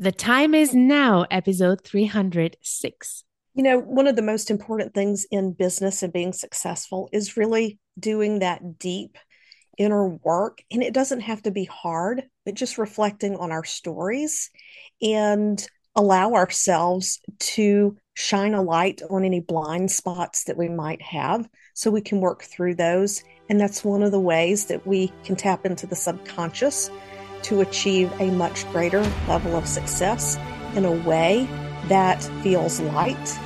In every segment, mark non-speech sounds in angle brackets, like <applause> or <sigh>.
The time is now, episode 306. You know, one of the most important things in business and being successful is really doing that deep inner work. And it doesn't have to be hard, but just reflecting on our stories and allow ourselves to shine a light on any blind spots that we might have so we can work through those. And that's one of the ways that we can tap into the subconscious to achieve a much greater level of success in a way that feels light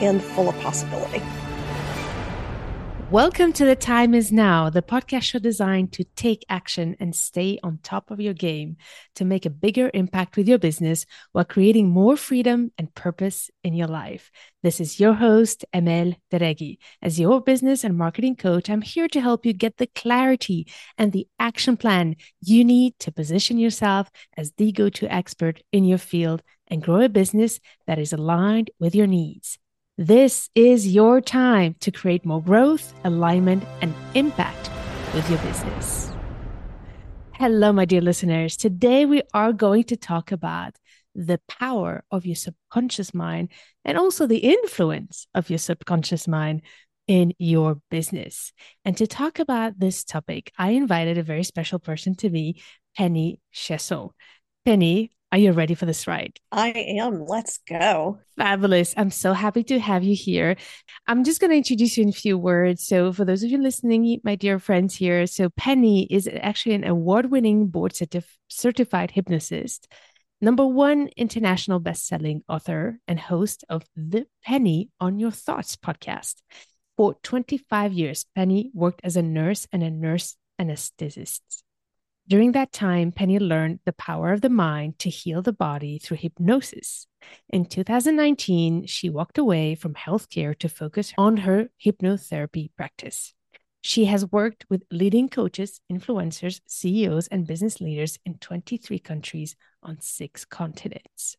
and full of possibility. Welcome to The Time Is Now, the podcast show designed to take action and stay on top of your game to make a bigger impact with your business while creating more freedom and purpose in your life. This is your host, Emel Deregi. As your business and marketing coach, I'm here to help you get the clarity and the action plan you need to position yourself as the go to expert in your field and grow a business that is aligned with your needs. This is your time to create more growth, alignment, and impact with your business. Hello, my dear listeners. Today we are going to talk about the power of your subconscious mind and also the influence of your subconscious mind in your business. And to talk about this topic, I invited a very special person to be Penny Chiasson. Penny, are you ready for this ride? I am. Let's go. Fabulous. I'm so happy to have you here. I'm just going to introduce you in a few words. So, for those of you listening, my dear friends here, so Penny is actually an award winning board certif- certified hypnotist, number one international best selling author, and host of the Penny on Your Thoughts podcast. For 25 years, Penny worked as a nurse and a nurse anesthetist. During that time, Penny learned the power of the mind to heal the body through hypnosis. In 2019, she walked away from healthcare to focus on her hypnotherapy practice. She has worked with leading coaches, influencers, CEOs, and business leaders in 23 countries on six continents.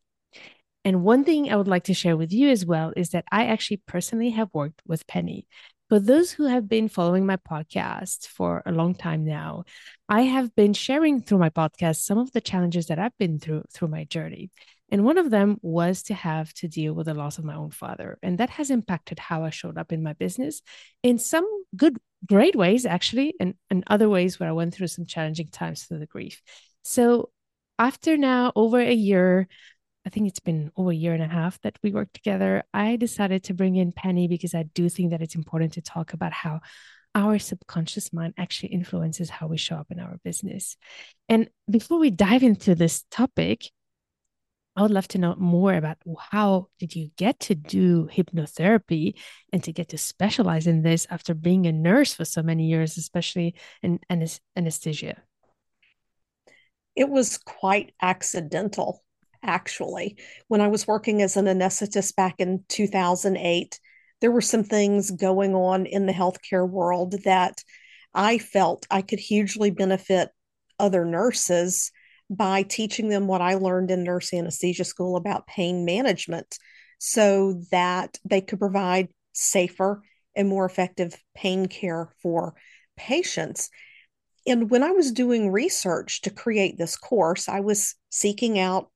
And one thing I would like to share with you as well is that I actually personally have worked with Penny. For those who have been following my podcast for a long time now, I have been sharing through my podcast some of the challenges that I've been through through my journey. And one of them was to have to deal with the loss of my own father. And that has impacted how I showed up in my business in some good, great ways, actually, and, and other ways where I went through some challenging times through the grief. So after now over a year I think it's been over a year and a half that we worked together. I decided to bring in Penny because I do think that it's important to talk about how our subconscious mind actually influences how we show up in our business. And before we dive into this topic, I would love to know more about how did you get to do hypnotherapy and to get to specialize in this after being a nurse for so many years, especially in anesthesia? It was quite accidental actually. When I was working as an anesthetist back in 2008, there were some things going on in the healthcare world that I felt I could hugely benefit other nurses by teaching them what I learned in nurse anesthesia school about pain management so that they could provide safer and more effective pain care for patients. And when I was doing research to create this course, I was seeking out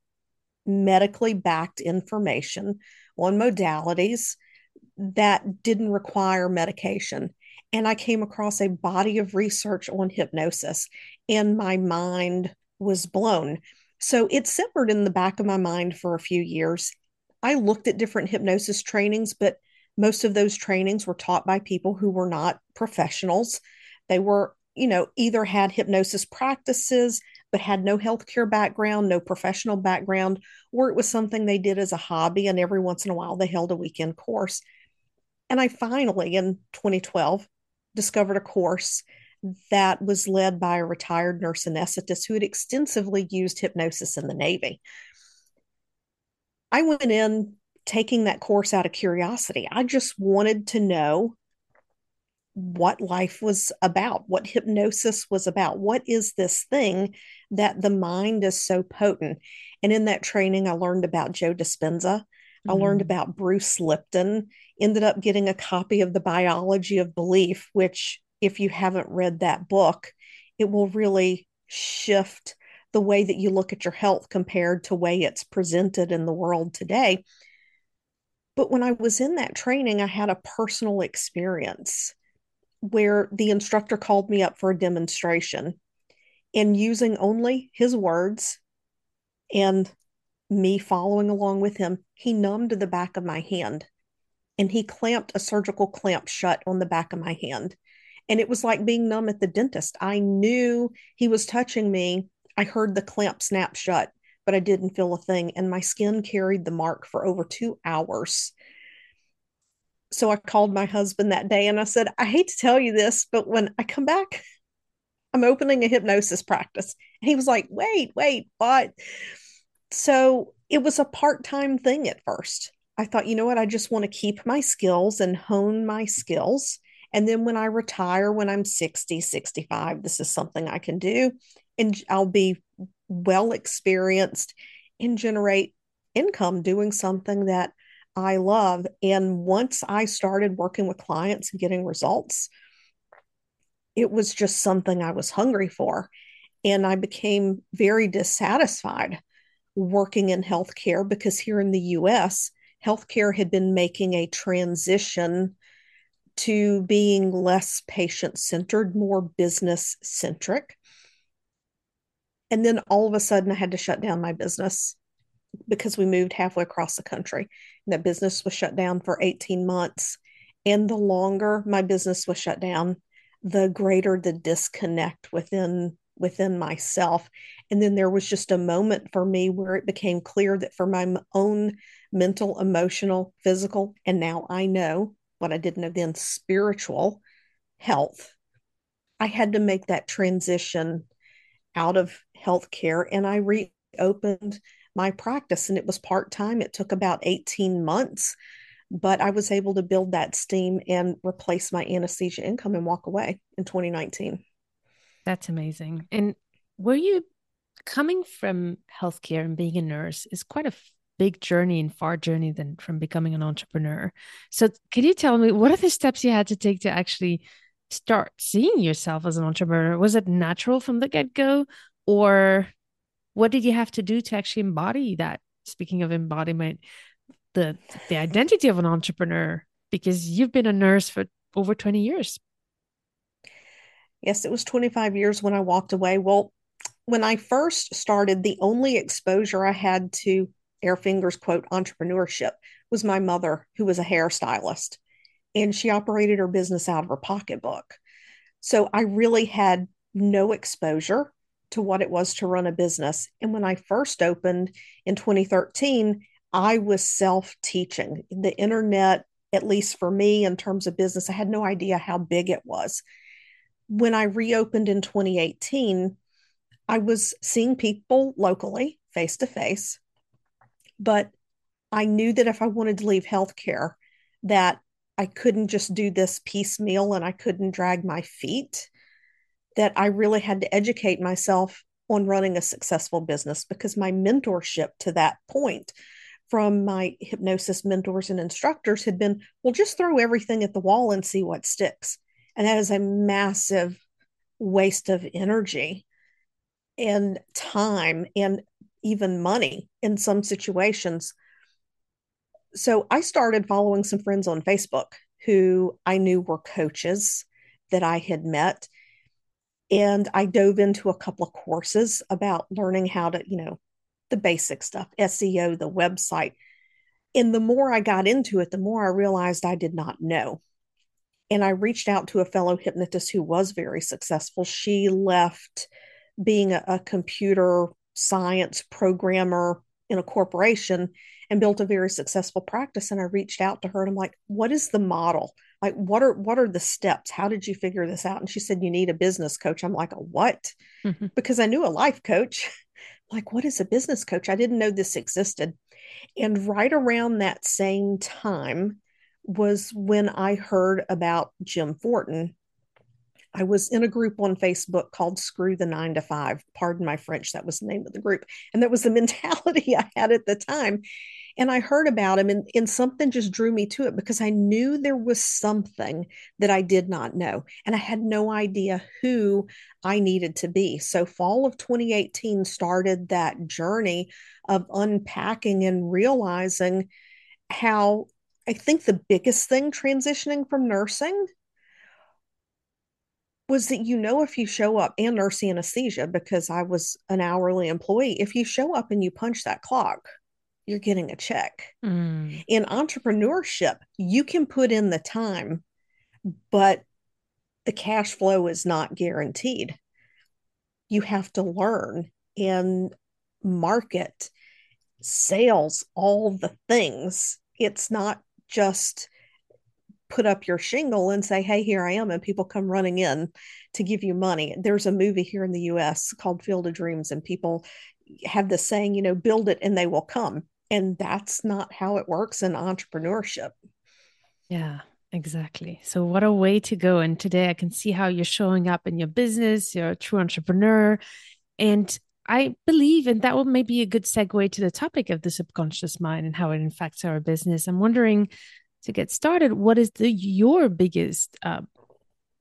medically backed information on modalities that didn't require medication. And I came across a body of research on hypnosis, and my mind was blown. So it simmered in the back of my mind for a few years. I looked at different hypnosis trainings, but most of those trainings were taught by people who were not professionals. They were, you know, either had hypnosis practices, but had no healthcare background, no professional background, or it was something they did as a hobby. And every once in a while, they held a weekend course. And I finally, in 2012, discovered a course that was led by a retired nurse anesthetist who had extensively used hypnosis in the Navy. I went in taking that course out of curiosity. I just wanted to know what life was about, what hypnosis was about. What is this thing that the mind is so potent? And in that training, I learned about Joe Dispenza. Mm-hmm. I learned mm-hmm. about Bruce Lipton, ended up getting a copy of The Biology of Belief, which, if you haven't read that book, it will really shift the way that you look at your health compared to way it's presented in the world today. But when I was in that training, I had a personal experience where the instructor called me up for a demonstration and using only his words and me following along with him, he numbed the back of my hand and he clamped a surgical clamp shut on the back of my hand. And it was like being numb at the dentist. I knew he was touching me. I heard the clamp snap shut, but I didn't feel a thing. And my skin carried the mark for over two hours. So I called my husband that day and I said, I hate to tell you this, but when I come back, I'm opening a hypnosis practice. And he was like, wait, wait, what? So it was a part time thing at first. I thought, you know what? I just want to keep my skills and hone my skills. And then when I retire, when I'm 60, 65, this is something I can do. And I'll be well experienced and generate income doing something that I love. And once I started working with clients and getting results, it was just something I was hungry for. And I became very dissatisfied working in healthcare because here in the US, healthcare had been making a transition to being less patient centered, more business centric. And then all of a sudden, I had to shut down my business because we moved halfway across the country. And that business was shut down for 18 months. And the longer my business was shut down, the greater the disconnect within within myself and then there was just a moment for me where it became clear that for my own mental emotional physical and now i know what i didn't know then spiritual health i had to make that transition out of healthcare and i reopened my practice and it was part-time it took about 18 months but I was able to build that steam and replace my anesthesia income and walk away in 2019. That's amazing. And were you coming from healthcare and being a nurse is quite a big journey and far journey than from becoming an entrepreneur. So can you tell me what are the steps you had to take to actually start seeing yourself as an entrepreneur? Was it natural from the get-go or what did you have to do to actually embody that? Speaking of embodiment, the the identity of an entrepreneur because you've been a nurse for over 20 years. Yes, it was 25 years when I walked away. Well, when I first started, the only exposure I had to air fingers quote entrepreneurship was my mother, who was a hairstylist, and she operated her business out of her pocketbook. So I really had no exposure to what it was to run a business. And when I first opened in 2013, I was self teaching. The internet, at least for me, in terms of business, I had no idea how big it was. When I reopened in 2018, I was seeing people locally, face to face, but I knew that if I wanted to leave healthcare, that I couldn't just do this piecemeal and I couldn't drag my feet, that I really had to educate myself on running a successful business because my mentorship to that point from my hypnosis mentors and instructors had been well, just throw everything at the wall and see what sticks. And that is a massive waste of energy and time and even money in some situations. So I started following some friends on Facebook who I knew were coaches that I had met. And I dove into a couple of courses about learning how to, you know, the basic stuff, SEO, the website. And the more I got into it, the more I realized I did not know. And I reached out to a fellow hypnotist who was very successful. She left being a, a computer science programmer in a corporation and built a very successful practice and i reached out to her and i'm like what is the model like what are what are the steps how did you figure this out and she said you need a business coach i'm like a what mm-hmm. because i knew a life coach <laughs> like, what is a business coach? I didn't know this existed. And right around that same time was when I heard about Jim Fortin. I was in a group on Facebook called Screw the Nine to Five. Pardon my French, that was the name of the group. And that was the <laughs> mentality I had at the time. And I heard about him, and, and something just drew me to it because I knew there was something that I did not know. And I had no idea who I needed to be. So, fall of 2018 started that journey of unpacking and realizing how I think the biggest thing transitioning from nursing was that you know if you show up and nurse anesthesia because I was an hourly employee, if you show up and you punch that clock, you're getting a check. Mm. In entrepreneurship, you can put in the time, but the cash flow is not guaranteed. You have to learn and market, sales, all the things. It's not just put up your shingle and say, Hey, here I am. And people come running in to give you money. There's a movie here in the US called Field of Dreams, and people have this saying, you know, build it and they will come. And that's not how it works in entrepreneurship. Yeah, exactly. So, what a way to go. And today I can see how you're showing up in your business. You're a true entrepreneur. And I believe, and that will maybe a good segue to the topic of the subconscious mind and how it affects our business. I'm wondering to get started, what is the your biggest uh,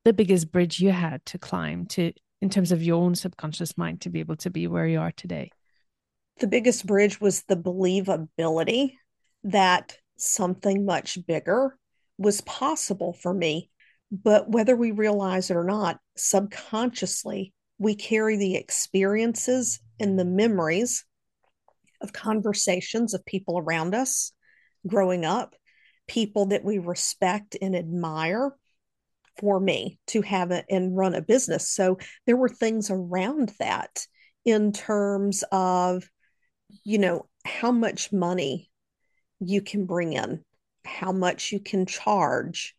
the biggest bridge you had to climb to in terms of your own subconscious mind to be able to be where you are today? The biggest bridge was the believability that something much bigger was possible for me. But whether we realize it or not, subconsciously, we carry the experiences and the memories of conversations of people around us growing up people that we respect and admire for me to have it and run a business. So there were things around that in terms of, you know, how much money you can bring in, how much you can charge.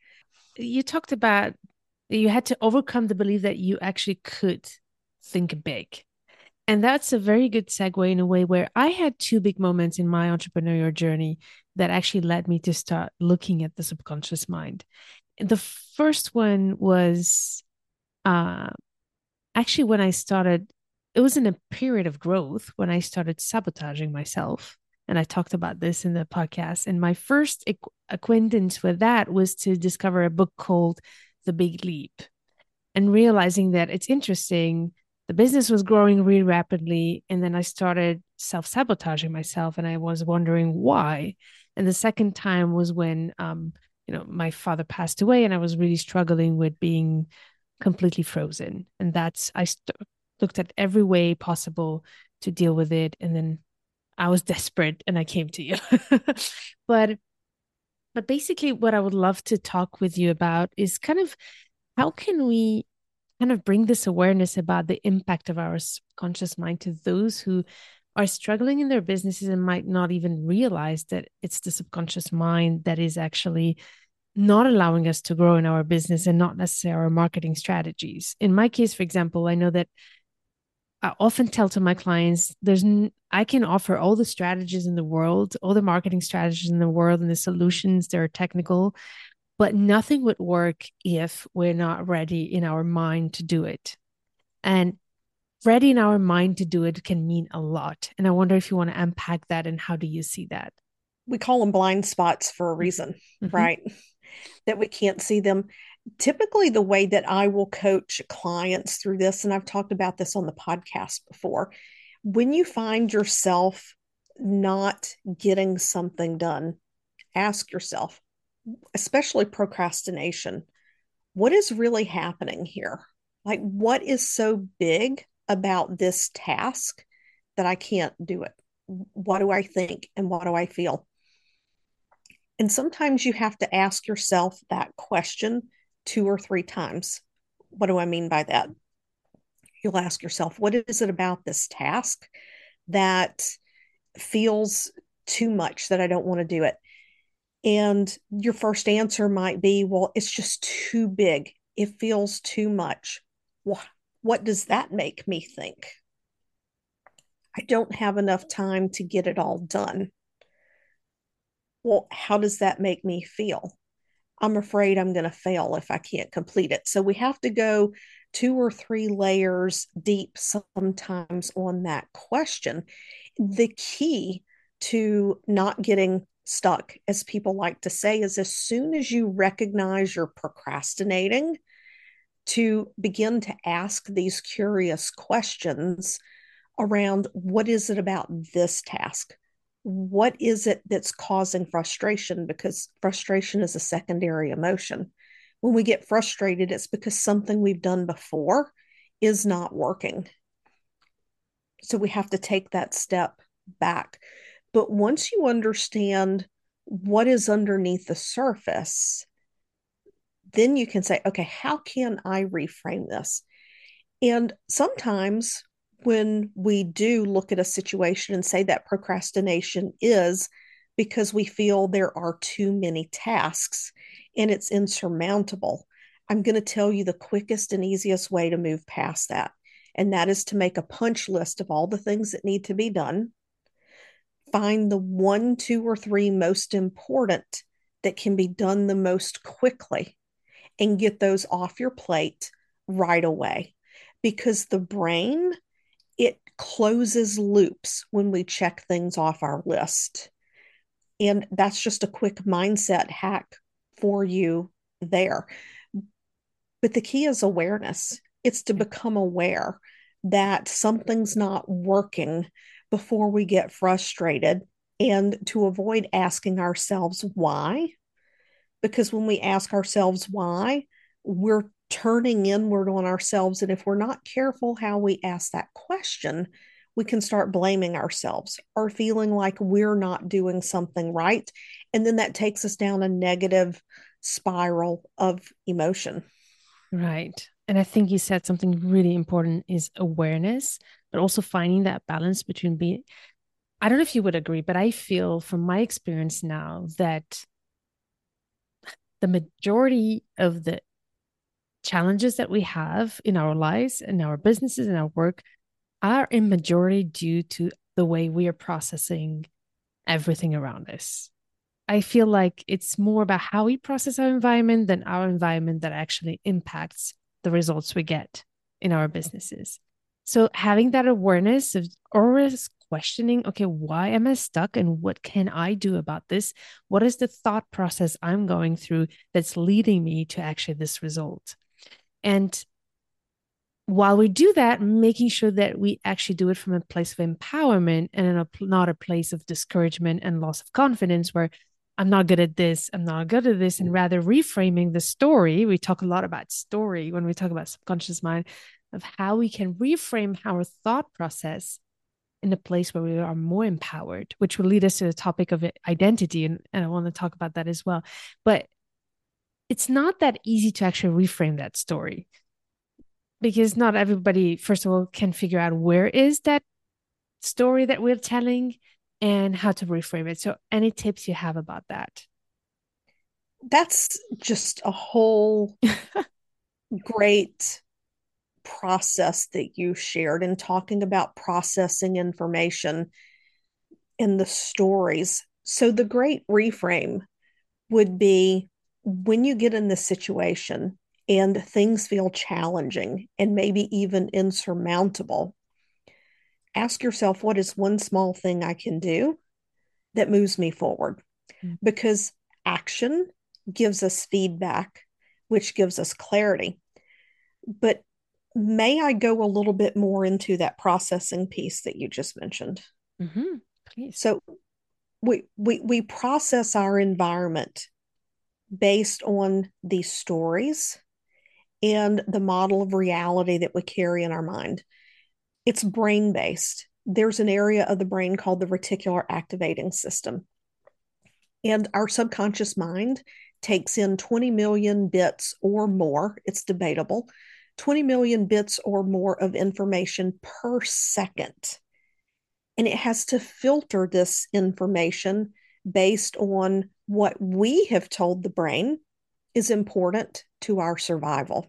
You talked about you had to overcome the belief that you actually could think big. And that's a very good segue in a way where I had two big moments in my entrepreneurial journey that actually led me to start looking at the subconscious mind. The first one was uh, actually when I started, it was in a period of growth when I started sabotaging myself. And I talked about this in the podcast. And my first acquaintance with that was to discover a book called The Big Leap and realizing that it's interesting the business was growing really rapidly and then i started self-sabotaging myself and i was wondering why and the second time was when um, you know my father passed away and i was really struggling with being completely frozen and that's i st- looked at every way possible to deal with it and then i was desperate and i came to you <laughs> but but basically what i would love to talk with you about is kind of how can we kind of bring this awareness about the impact of our subconscious mind to those who are struggling in their businesses and might not even realize that it's the subconscious mind that is actually not allowing us to grow in our business and not necessarily our marketing strategies. In my case, for example, I know that I often tell to my clients, there's n- I can offer all the strategies in the world, all the marketing strategies in the world and the solutions that are technical, but nothing would work if we're not ready in our mind to do it. And ready in our mind to do it can mean a lot. And I wonder if you want to unpack that and how do you see that? We call them blind spots for a mm-hmm. reason, mm-hmm. right? That we can't see them. Typically, the way that I will coach clients through this, and I've talked about this on the podcast before, when you find yourself not getting something done, ask yourself, especially procrastination, what is really happening here? Like, what is so big about this task that I can't do it? What do I think and what do I feel? And sometimes you have to ask yourself that question two or three times. What do I mean by that? You'll ask yourself, what is it about this task that feels too much that I don't want to do it? And your first answer might be, well, it's just too big. It feels too much. What does that make me think? I don't have enough time to get it all done. Well, how does that make me feel? I'm afraid I'm going to fail if I can't complete it. So we have to go two or three layers deep sometimes on that question. The key to not getting stuck, as people like to say, is as soon as you recognize you're procrastinating, to begin to ask these curious questions around what is it about this task? What is it that's causing frustration? Because frustration is a secondary emotion. When we get frustrated, it's because something we've done before is not working. So we have to take that step back. But once you understand what is underneath the surface, then you can say, okay, how can I reframe this? And sometimes when we do look at a situation and say that procrastination is because we feel there are too many tasks and it's insurmountable, I'm going to tell you the quickest and easiest way to move past that. And that is to make a punch list of all the things that need to be done. Find the one, two, or three most important that can be done the most quickly and get those off your plate right away. Because the brain, it closes loops when we check things off our list. And that's just a quick mindset hack for you there. But the key is awareness. It's to mm-hmm. become aware that something's not working before we get frustrated and to avoid asking ourselves why. Because when we ask ourselves why, we're turning inward on ourselves. And if we're not careful how we ask that question, we can start blaming ourselves or feeling like we're not doing something right. And then that takes us down a negative spiral of emotion. Right. And I think you said something really important is awareness, but also finding that balance between being I don't know if you would agree, but I feel from my experience now that the majority of the challenges that we have in our lives, in our businesses, in our work are in majority due to the way we are processing everything around us. I feel like it's more about how we process our environment than our environment that actually impacts the results we get in our businesses. So having that awareness of always questioning, okay, why am I stuck and what can I do about this? What is the thought process I'm going through that's leading me to actually this result? And while we do that, making sure that we actually do it from a place of empowerment and not a place of discouragement and loss of confidence where I'm not good at this, I'm not good at this, and rather reframing the story. We talk a lot about story when we talk about subconscious mind, of how we can reframe our thought process in a place where we are more empowered, which will lead us to the topic of identity. And, and I want to talk about that as well. But it's not that easy to actually reframe that story because not everybody, first of all, can figure out where is that story that we're telling and how to reframe it. So, any tips you have about that? That's just a whole <laughs> great process that you shared in talking about processing information in the stories. So, the great reframe would be when you get in this situation and things feel challenging and maybe even insurmountable, ask yourself what is one small thing I can do that moves me forward? Mm-hmm. Because action gives us feedback, which gives us clarity. But may I go a little bit more into that processing piece that you just mentioned? Mm-hmm. Please. So we, we we process our environment based on these stories and the model of reality that we carry in our mind it's brain based. There's an area of the brain called the reticular activating system. And our subconscious mind takes in 20 million bits or more, it's debatable, 20 million bits or more of information per second. And it has to filter this information based on what we have told the brain is important to our survival.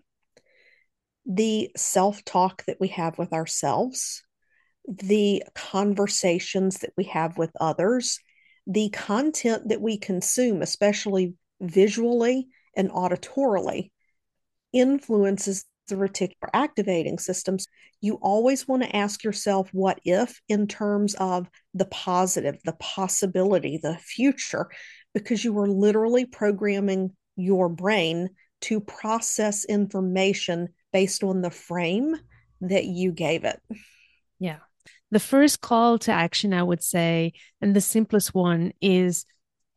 The self talk that we have with ourselves, the conversations that we have with others, the content that we consume, especially visually and auditorily, influences the reticular activating systems. You always want to ask yourself what if in terms of the positive, the possibility, the future, because you are literally programming your brain to process information based on the frame that you gave it. Yeah. The first call to action, I would say, and the simplest one is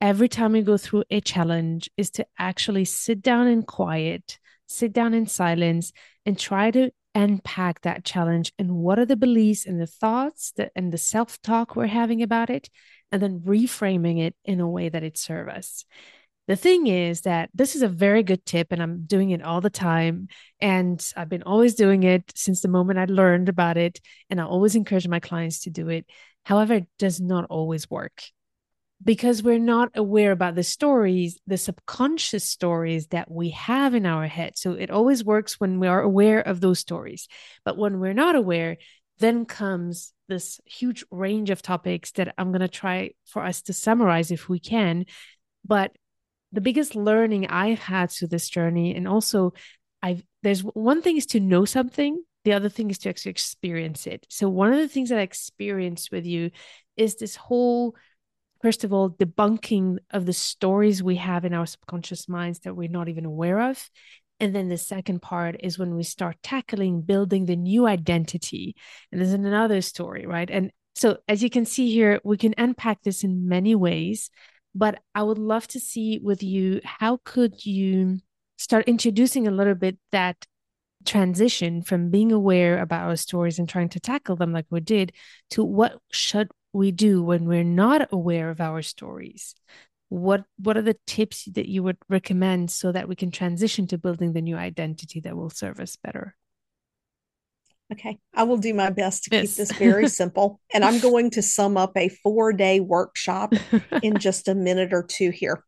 every time we go through a challenge, is to actually sit down in quiet, sit down in silence, and try to unpack that challenge and what are the beliefs and the thoughts that, and the self talk we're having about it, and then reframing it in a way that it serves us. The thing is that this is a very good tip, and I'm doing it all the time. And I've been always doing it since the moment I learned about it. And I always encourage my clients to do it. However, it does not always work because we're not aware about the stories, the subconscious stories that we have in our head. So it always works when we are aware of those stories. But when we're not aware, then comes this huge range of topics that I'm going to try for us to summarize if we can. But the biggest learning I've had through this journey, and also I've there's one thing is to know something, the other thing is to actually experience it. So one of the things that I experienced with you is this whole first of all debunking of the stories we have in our subconscious minds that we're not even aware of. And then the second part is when we start tackling building the new identity. And there's another story right? And so as you can see here we can unpack this in many ways but I would love to see with you how could you start introducing a little bit that transition from being aware about our stories and trying to tackle them like we did to what should we do when we're not aware of our stories what what are the tips that you would recommend so that we can transition to building the new identity that will serve us better Okay, I will do my best to yes. keep this very <laughs> simple. And I'm going to sum up a four day workshop <laughs> in just a minute or two here.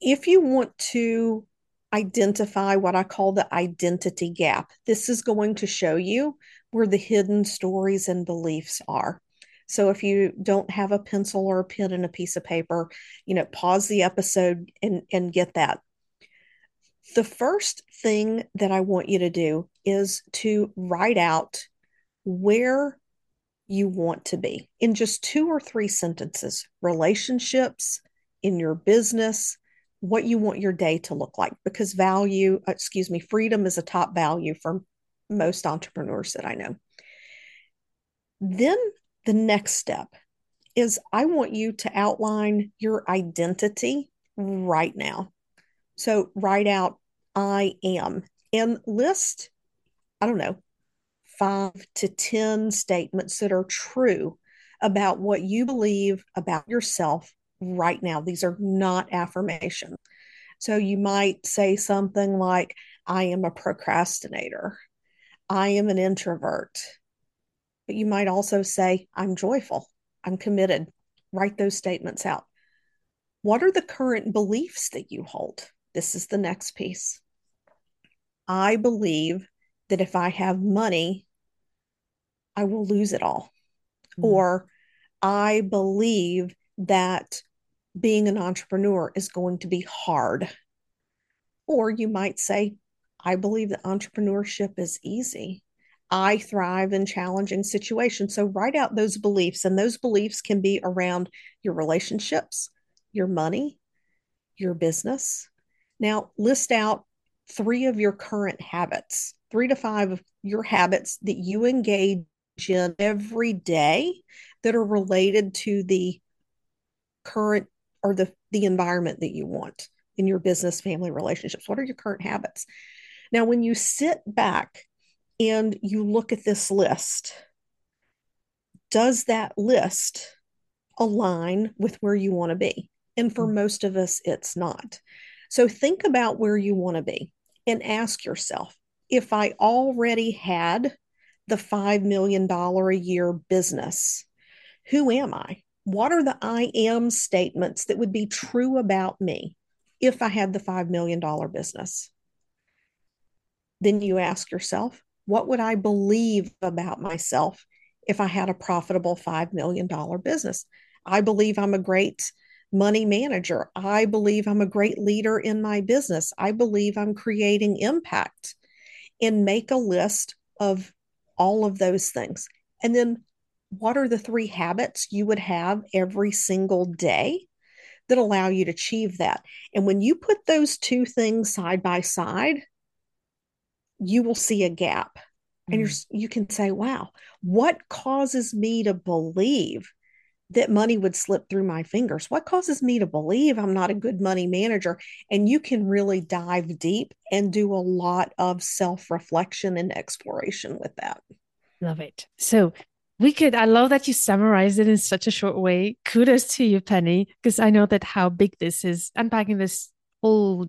If you want to identify what I call the identity gap, this is going to show you where the hidden stories and beliefs are. So if you don't have a pencil or a pen and a piece of paper, you know, pause the episode and, and get that. The first thing that I want you to do is to write out where you want to be in just two or three sentences relationships, in your business, what you want your day to look like. Because value, excuse me, freedom is a top value for most entrepreneurs that I know. Then the next step is I want you to outline your identity right now. So write out I am and list, I don't know, five to 10 statements that are true about what you believe about yourself right now. These are not affirmations. So you might say something like, I am a procrastinator. I am an introvert. But you might also say, I'm joyful. I'm committed. Write those statements out. What are the current beliefs that you hold? This is the next piece. I believe that if I have money, I will lose it all. Mm. Or I believe that being an entrepreneur is going to be hard. Or you might say, I believe that entrepreneurship is easy. I thrive in challenging situations. So write out those beliefs, and those beliefs can be around your relationships, your money, your business. Now, list out three of your current habits, three to five of your habits that you engage in every day that are related to the current or the, the environment that you want in your business, family relationships. What are your current habits? Now, when you sit back and you look at this list, does that list align with where you want to be? And for mm. most of us, it's not. So think about where you want to be and ask yourself if I already had the $5 million a year business, who am I? What are the I am statements that would be true about me if I had the $5 million business? Then you ask yourself, what would I believe about myself if I had a profitable $5 million business? I believe I'm a great money manager. I believe I'm a great leader in my business. I believe I'm creating impact. and make a list of all of those things. And then what are the three habits you would have every single day that allow you to achieve that? And when you put those two things side by side, you will see a gap. And you're, mm. you can say, wow, what causes me to believe that money would slip through my fingers? What causes me to believe I'm not a good money manager? And you can really dive deep and do a lot of self reflection and exploration with that. Love it. So, we could, I love that you summarized it in such a short way. Kudos to you, Penny, because I know that how big this is. Unpacking this whole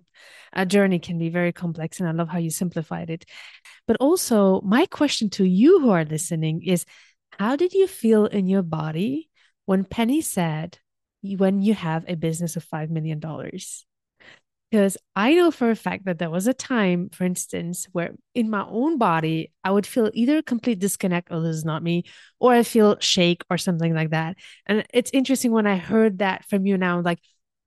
uh, journey can be very complex, and I love how you simplified it. But also, my question to you who are listening is how did you feel in your body when Penny said, when you have a business of $5 million. Because I know for a fact that there was a time, for instance, where in my own body, I would feel either complete disconnect, oh, this is not me, or I feel shake or something like that. And it's interesting when I heard that from you now, like,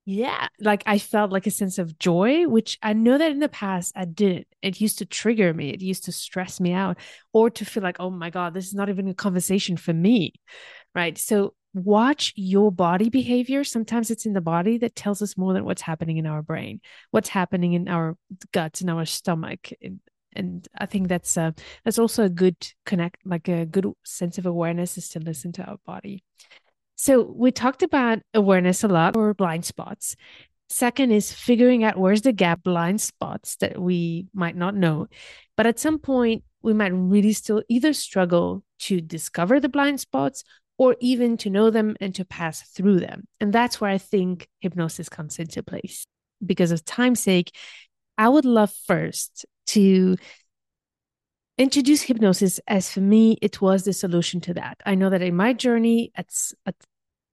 yeah, like I felt like a sense of joy, which I know that in the past I didn't. It used to trigger me, it used to stress me out, or to feel like, oh my God, this is not even a conversation for me. Right. So watch your body behavior. Sometimes it's in the body that tells us more than what's happening in our brain, what's happening in our guts, in our stomach. And I think that's uh, that's also a good connect, like a good sense of awareness is to listen to our body. So we talked about awareness a lot or blind spots. Second is figuring out where's the gap blind spots that we might not know. But at some point, we might really still either struggle to discover the blind spots or even to know them and to pass through them. And that's where I think hypnosis comes into place. Because of time's sake, I would love first to introduce hypnosis as for me, it was the solution to that. I know that in my journey, it's at,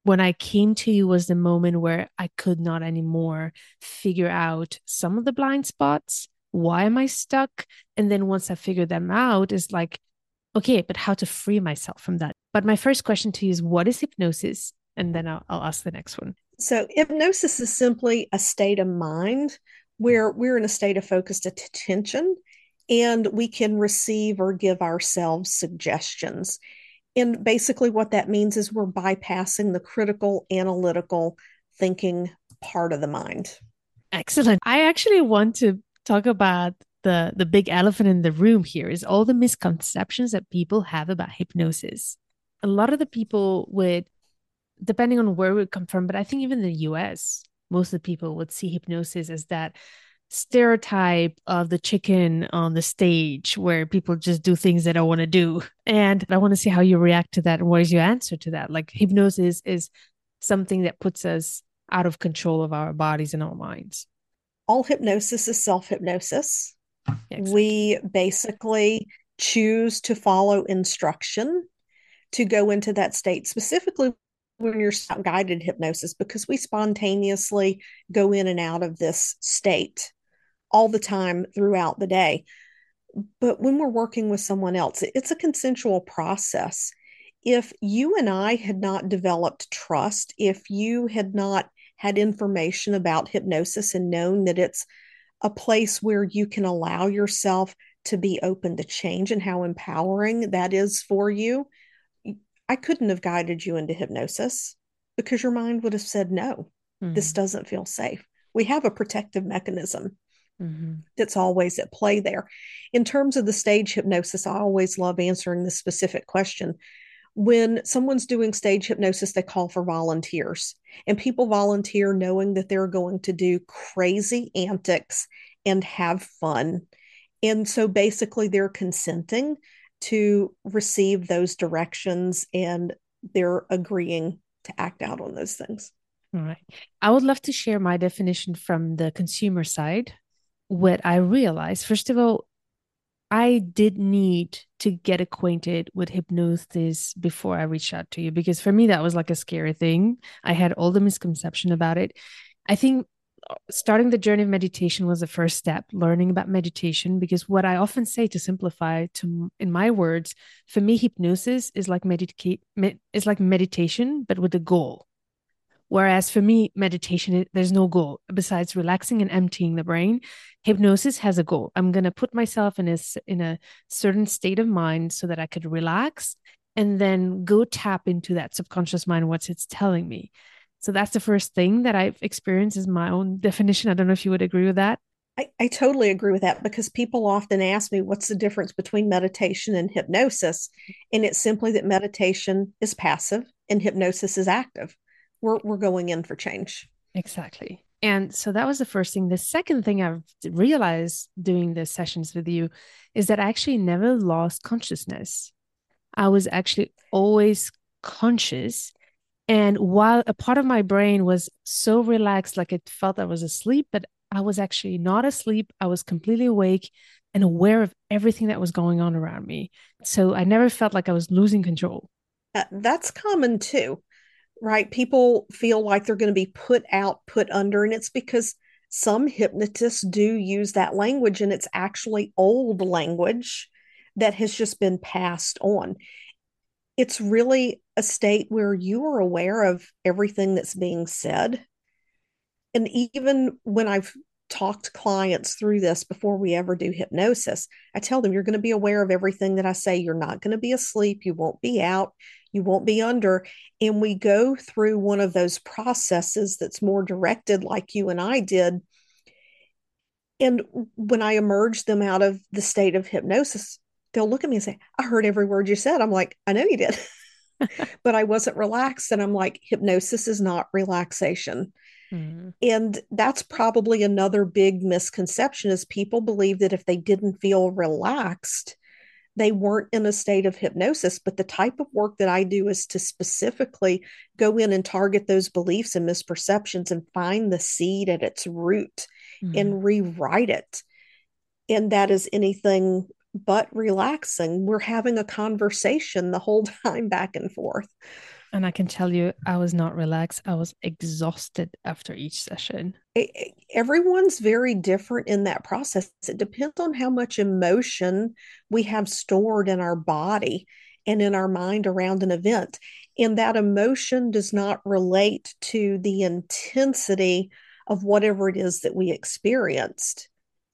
when I came to you was the moment where I could not anymore figure out some of the blind spots. Why am I stuck? And then once I figured them out, is like, okay, but how to free myself from that? But my first question to you is what is hypnosis? And then I'll, I'll ask the next one. So, hypnosis is simply a state of mind where we're in a state of focused attention and we can receive or give ourselves suggestions. And basically, what that means is we're bypassing the critical, analytical thinking part of the mind. Excellent. I actually want to talk about the the big elephant in the room here is all the misconceptions that people have about hypnosis a lot of the people would, depending on where we come from, but I think even in the US, most of the people would see hypnosis as that stereotype of the chicken on the stage where people just do things they don't want to do. And I want to see how you react to that. And what is your answer to that? Like hypnosis is something that puts us out of control of our bodies and our minds. All hypnosis is self hypnosis. Exactly. We basically choose to follow instruction to go into that state, specifically when you're guided hypnosis, because we spontaneously go in and out of this state all the time throughout the day. But when we're working with someone else, it's a consensual process. If you and I had not developed trust, if you had not had information about hypnosis and known that it's a place where you can allow yourself to be open to change and how empowering that is for you, I couldn't have guided you into hypnosis because your mind would have said, no, mm-hmm. this doesn't feel safe. We have a protective mechanism mm-hmm. that's always at play there. In terms of the stage hypnosis, I always love answering this specific question. When someone's doing stage hypnosis, they call for volunteers, and people volunteer knowing that they're going to do crazy antics and have fun. And so basically, they're consenting to receive those directions and they're agreeing to act out on those things. All right. I would love to share my definition from the consumer side. What I realized, first of all, I did need to get acquainted with hypnosis before I reached out to you because for me, that was like a scary thing. I had all the misconception about it. I think uh, starting the journey of meditation was the first step learning about meditation because what i often say to simplify to in my words for me hypnosis is like medicate is like meditation but with a goal Whereas for me, meditation, there's no goal besides relaxing and emptying the brain. Hypnosis has a goal. I'm going to put myself in a, in a certain state of mind so that I could relax and then go tap into that subconscious mind, what it's telling me. So that's the first thing that I've experienced is my own definition. I don't know if you would agree with that. I, I totally agree with that because people often ask me what's the difference between meditation and hypnosis. And it's simply that meditation is passive and hypnosis is active. We're, we're going in for change. Exactly. And so that was the first thing. The second thing I've realized doing the sessions with you is that I actually never lost consciousness. I was actually always conscious. And while a part of my brain was so relaxed, like it felt I was asleep, but I was actually not asleep. I was completely awake and aware of everything that was going on around me. So I never felt like I was losing control. Uh, that's common too, right? People feel like they're going to be put out, put under, and it's because some hypnotists do use that language and it's actually old language that has just been passed on. It's really a state where you are aware of everything that's being said and even when I've talked clients through this before we ever do hypnosis, I tell them you're going to be aware of everything that I say. You're not going to be asleep. You won't be out. You won't be under. And we go through one of those processes that's more directed, like you and I did. And when I emerge them out of the state of hypnosis, they'll look at me and say, I heard every word you said. I'm like, I know you did. <laughs> but I wasn't relaxed. And I'm like, hypnosis is not relaxation. Mm-hmm. And that's probably another big misconception is people believe that if they didn't feel relaxed, they weren't in a state of hypnosis. But the type of work that I do is to specifically go in and target those beliefs and misperceptions and find the seed at its root mm-hmm. and rewrite it. And that is anything but relaxing. We're having a conversation the whole <laughs> time back and forth. And I can tell you, I was not relaxed. I was exhausted after each session. Everyone's very different in that process. It depends on how much emotion we have stored in our body and in our mind around an event. And that emotion does not relate to the intensity of whatever it is that we experienced.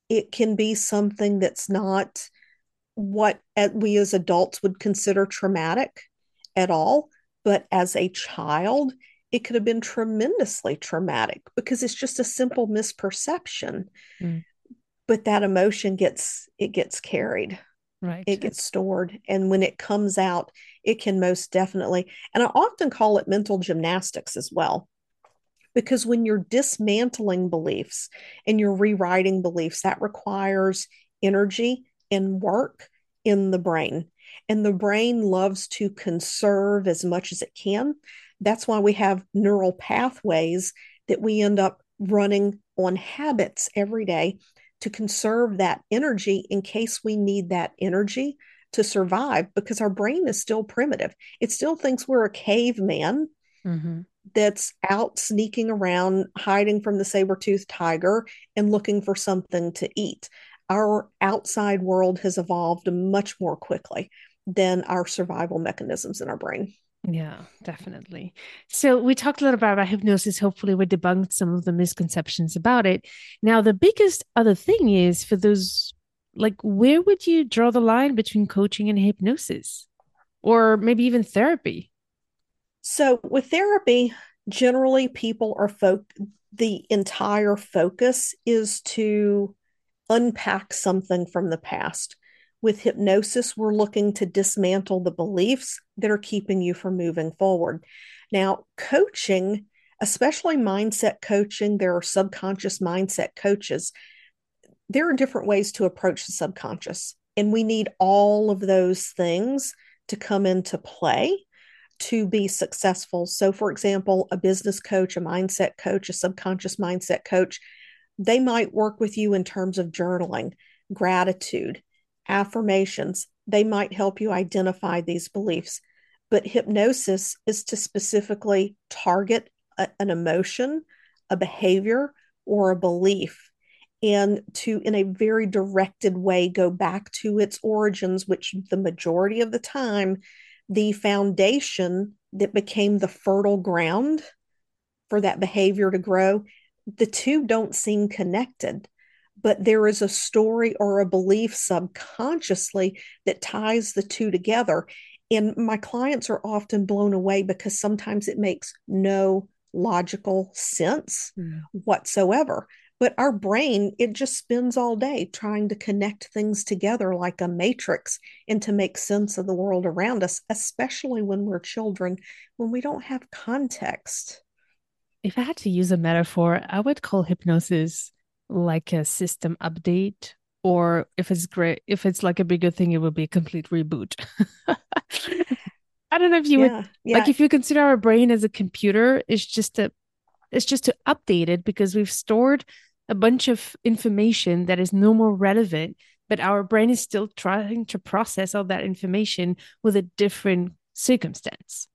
It can be something that's not what we as adults would consider traumatic at all but as a child, it could have been tremendously traumatic because it's just a simple misperception. Mm. But that emotion gets it gets carried. Right. It gets stored. And when it comes out, it can most definitely, and I often call it mental gymnastics as well. Because when you're dismantling beliefs and you're rewriting beliefs, that requires energy and work in the brain. And the brain loves to conserve as much as it can. That's why we have neural pathways that we end up running on habits every day to conserve that energy in case we need that energy to survive because our brain is still primitive. It still thinks we're a caveman mm-hmm. that's out sneaking around, hiding from the saber toothed tiger and looking for something to eat. Our outside world has evolved much more quickly than our survival mechanisms in our brain. Yeah, definitely. So we talked a little bit about hypnosis. Hopefully, we debunked some of the misconceptions about it. Now, the biggest other thing is for those, like, where would you draw the line between coaching and hypnosis, or maybe even therapy? So, with therapy, generally, people are folk. The entire focus is to unpack something from the past. With hypnosis, we're looking to dismantle the beliefs that are keeping you from moving forward. Now, coaching, especially mindset coaching, there are subconscious mindset coaches. There are different ways to approach the subconscious, and we need all of those things to come into play to be successful. So, for example, a business coach, a mindset coach, a subconscious mindset coach, they might work with you in terms of journaling, gratitude, affirmations, they might help you identify these beliefs. But hypnosis is to specifically target a, an emotion, a behavior, or a belief, and to, in a very directed way, go back to its origins, which the majority of the time, the foundation that became the fertile ground for that behavior to grow, the two don't seem connected. But there is a story or a belief subconsciously that ties the two together. And my clients are often blown away because sometimes it makes no logical sense mm. whatsoever. But our brain, it just spends all day trying to connect things together like a matrix and to make sense of the world around us, especially when we're children, when we don't have context. If I had to use a metaphor, I would call hypnosis like a system update or if it's great if it's like a bigger thing it would be a complete reboot <laughs> i don't know if you yeah, would yeah. like if you consider our brain as a computer it's just a it's just to update it because we've stored a bunch of information that is no more relevant but our brain is still trying to process all that information with a different circumstance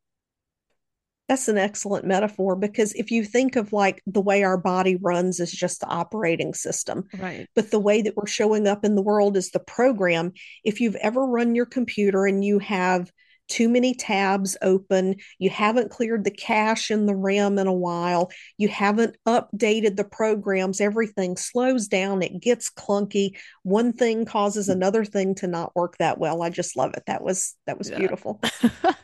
that's an excellent metaphor because if you think of like the way our body runs is just the operating system right. but the way that we're showing up in the world is the program. If you've ever run your computer and you have too many tabs open, you haven't cleared the cache in the RAM in a while, you haven't updated the programs, everything slows down, it gets clunky. One thing causes mm. another thing to not work that well. I just love it. That was that was yeah. beautiful.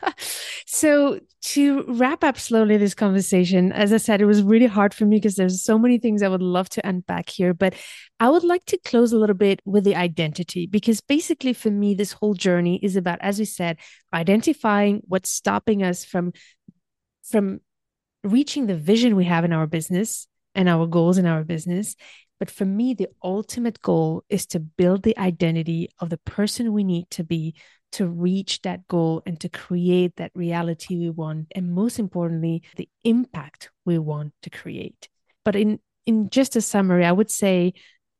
<laughs> so to wrap up slowly this conversation, as I said, it was really hard for me because there's so many things I would love to unpack here, but I would like to close a little bit with the identity because basically for me, this whole journey is about, as we said, identifying what's stopping us from from reaching the vision we have in our business and our goals in our business. But for me, the ultimate goal is to build the identity of the person we need to be to reach that goal and to create that reality we want. And most importantly, the impact we want to create. But in, in just a summary, I would say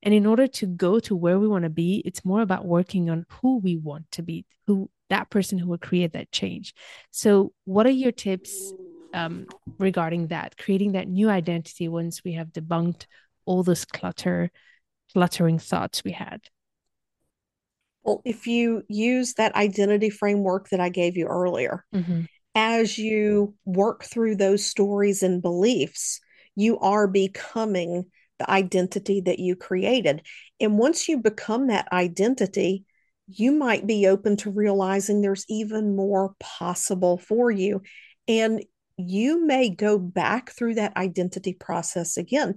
and in order to go to where we want to be, it's more about working on who we want to be, who that person who will create that change. So, what are your tips um, regarding that? Creating that new identity once we have debunked all this clutter, cluttering thoughts we had. Well, if you use that identity framework that I gave you earlier, mm-hmm. as you work through those stories and beliefs, you are becoming the identity that you created. And once you become that identity, you might be open to realizing there's even more possible for you. And you may go back through that identity process again.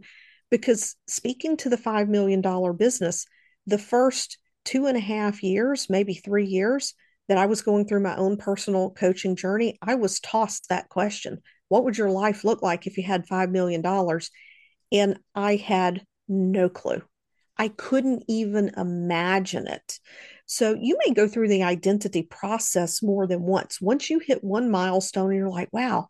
Because speaking to the $5 million business, the first two and a half years, maybe three years that I was going through my own personal coaching journey, I was tossed that question What would your life look like if you had $5 million? And I had no clue. I couldn't even imagine it. So you may go through the identity process more than once. Once you hit one milestone and you're like, wow,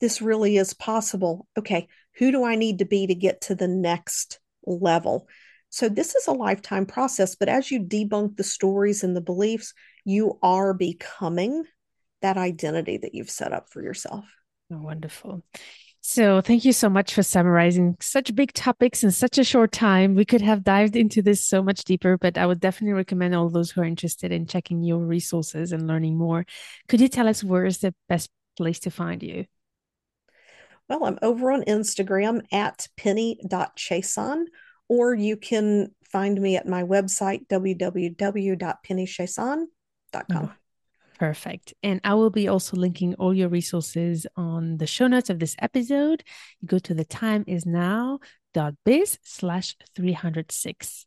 this really is possible. Okay, who do I need to be to get to the next level? So this is a lifetime process, but as you debunk the stories and the beliefs, you are becoming that identity that you've set up for yourself. Oh, wonderful. So, thank you so much for summarizing such big topics in such a short time. We could have dived into this so much deeper, but I would definitely recommend all those who are interested in checking your resources and learning more. Could you tell us where is the best place to find you? Well, I'm over on Instagram at penny.chiasson, or you can find me at my website, www.pennychiasson.com. Oh, Perfect. And I will be also linking all your resources on the show notes of this episode. You go to the time is now dot biz slash 306.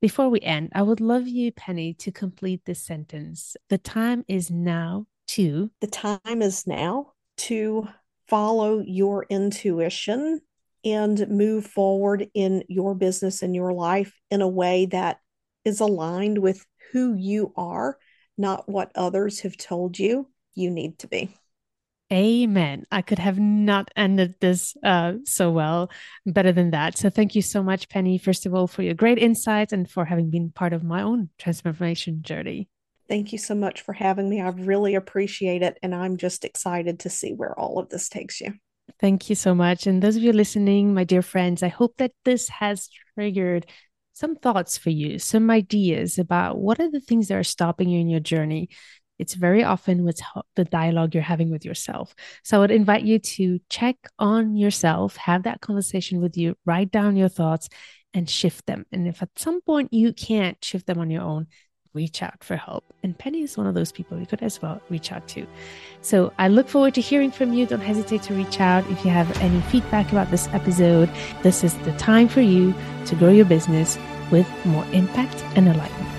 Before we end, I would love you, Penny, to complete this sentence. The time is now to. The time is now to follow your intuition and move forward in your business and your life in a way that is aligned with who you are not what others have told you you need to be. Amen. I could have not ended this uh, so well, better than that. So, thank you so much, Penny, first of all, for your great insights and for having been part of my own transformation journey. Thank you so much for having me. I really appreciate it. And I'm just excited to see where all of this takes you. Thank you so much. And those of you listening, my dear friends, I hope that this has triggered some thoughts for you, some ideas about what are the things that are stopping you in your journey. it's very often what's the dialogue you're having with yourself. So I would invite you to check on yourself, have that conversation with you, write down your thoughts and shift them. And if at some point you can't shift them on your own, reach out for help. And Penny is one of those people you could as well reach out to. So I look forward to hearing from you. Don't hesitate to reach out if you have any feedback about this episode. This is the time for you to grow your business with more impact and enlightenment.